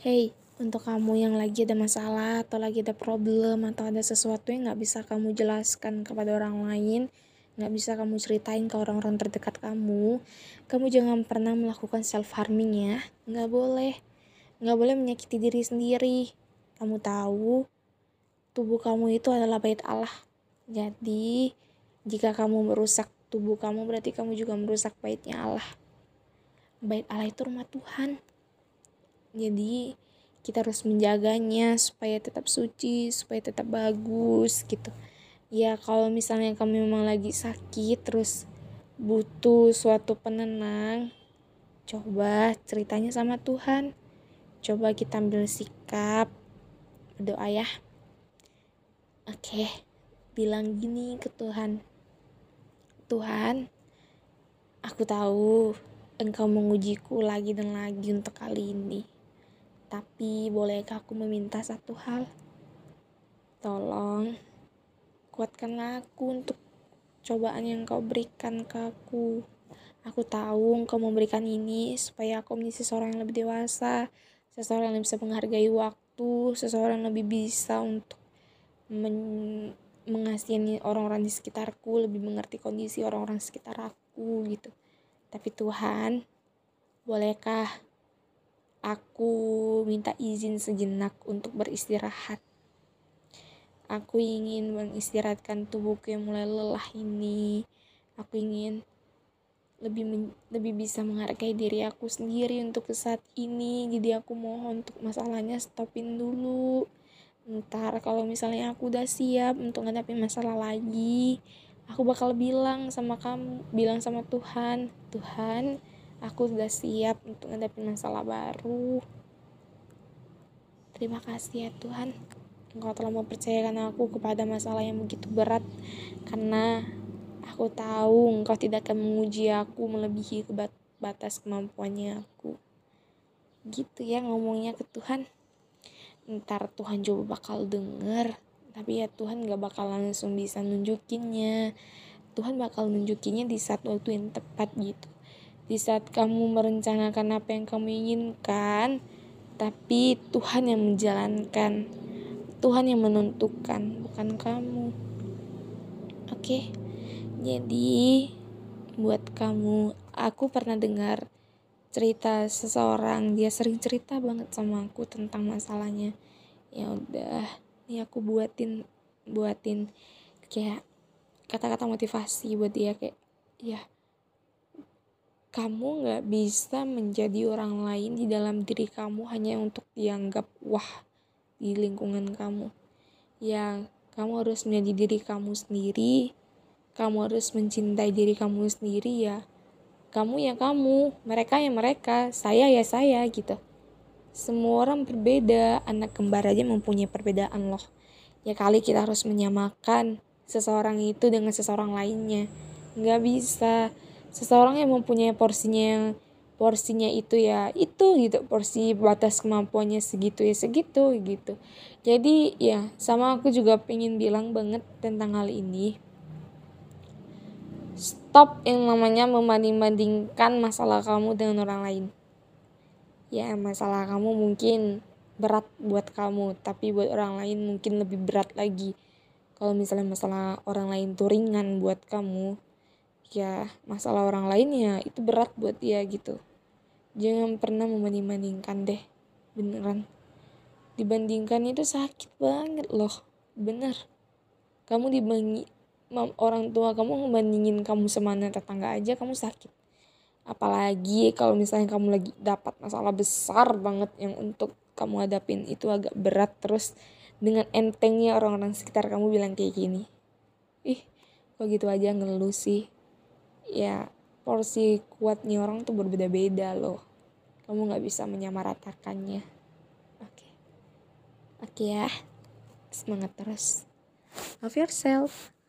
Hey, untuk kamu yang lagi ada masalah atau lagi ada problem atau ada sesuatu yang nggak bisa kamu jelaskan kepada orang lain, nggak bisa kamu ceritain ke orang-orang terdekat kamu, kamu jangan pernah melakukan self harming ya, nggak boleh, nggak boleh menyakiti diri sendiri. Kamu tahu, tubuh kamu itu adalah bait Allah. Jadi, jika kamu merusak tubuh kamu, berarti kamu juga merusak baitnya Allah. Bait Allah itu rumah Tuhan jadi kita harus menjaganya supaya tetap suci supaya tetap bagus gitu. Ya kalau misalnya kamu memang lagi sakit terus butuh suatu penenang coba ceritanya sama Tuhan. Coba kita ambil sikap berdoa ya. Oke bilang gini ke Tuhan. Tuhan aku tahu engkau mengujiku lagi dan lagi untuk kali ini tapi bolehkah aku meminta satu hal? Tolong kuatkanlah aku untuk cobaan yang kau berikan ke aku. Aku tahu engkau memberikan ini supaya aku menjadi seseorang yang lebih dewasa, seseorang yang bisa menghargai waktu, seseorang yang lebih bisa untuk men mengasihani orang-orang di sekitarku, lebih mengerti kondisi orang-orang sekitar aku gitu. Tapi Tuhan, bolehkah Aku minta izin sejenak untuk beristirahat. Aku ingin mengistirahatkan tubuhku yang mulai lelah ini. Aku ingin lebih lebih bisa menghargai diri aku sendiri untuk saat ini. Jadi aku mohon untuk masalahnya stopin dulu. Ntar kalau misalnya aku udah siap untuk ngadapin masalah lagi, aku bakal bilang sama kamu, bilang sama Tuhan, Tuhan, Aku sudah siap untuk menghadapi masalah baru. Terima kasih ya Tuhan. Engkau telah mempercayakan aku kepada masalah yang begitu berat. Karena aku tahu engkau tidak akan menguji aku melebihi batas kemampuannya aku. Gitu ya ngomongnya ke Tuhan. Ntar Tuhan coba bakal denger. Tapi ya Tuhan gak bakal langsung bisa nunjukinnya. Tuhan bakal nunjukinnya di saat waktu yang tepat gitu di saat kamu merencanakan apa yang kamu inginkan, tapi Tuhan yang menjalankan, Tuhan yang menentukan, bukan kamu. Oke, jadi buat kamu, aku pernah dengar cerita seseorang, dia sering cerita banget sama aku tentang masalahnya. Ya udah, ini aku buatin buatin kayak kata-kata motivasi buat dia kayak ya kamu nggak bisa menjadi orang lain di dalam diri kamu hanya untuk dianggap wah di lingkungan kamu. Ya, kamu harus menjadi diri kamu sendiri. Kamu harus mencintai diri kamu sendiri ya. Kamu ya kamu, mereka ya mereka, saya ya saya gitu. Semua orang berbeda, anak kembar aja mempunyai perbedaan loh. Ya kali kita harus menyamakan seseorang itu dengan seseorang lainnya. Nggak bisa seseorang yang mempunyai porsinya yang porsinya itu ya itu gitu porsi batas kemampuannya segitu ya segitu gitu. Jadi ya sama aku juga pengen bilang banget tentang hal ini. Stop yang namanya membanding-bandingkan masalah kamu dengan orang lain. Ya masalah kamu mungkin berat buat kamu tapi buat orang lain mungkin lebih berat lagi. Kalau misalnya masalah orang lain tuh ringan buat kamu ya masalah orang lain ya itu berat buat dia gitu. Jangan pernah membanding-bandingkan deh beneran. Dibandingkan itu sakit banget loh bener. Kamu dibanding orang tua kamu ngebandingin kamu semana tetangga aja kamu sakit. Apalagi kalau misalnya kamu lagi dapat masalah besar banget yang untuk kamu hadapin itu agak berat terus dengan entengnya orang-orang sekitar kamu bilang kayak gini. Ih kok gitu aja ngeluh sih ya porsi kuatnya orang tuh berbeda-beda loh. Kamu nggak bisa menyamaratakannya. Oke. Okay. oke okay ya. Semangat terus. Love yourself